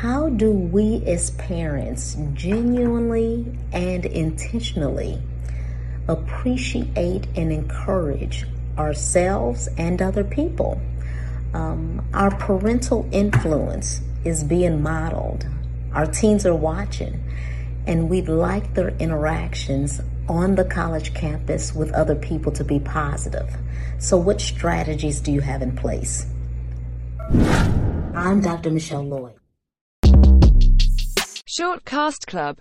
How do we as parents genuinely and intentionally appreciate and encourage ourselves and other people? Um, our parental influence is being modeled. Our teens are watching, and we'd like their interactions on the college campus with other people to be positive. So, what strategies do you have in place? I'm Dr. Michelle Lloyd. Short Cast Club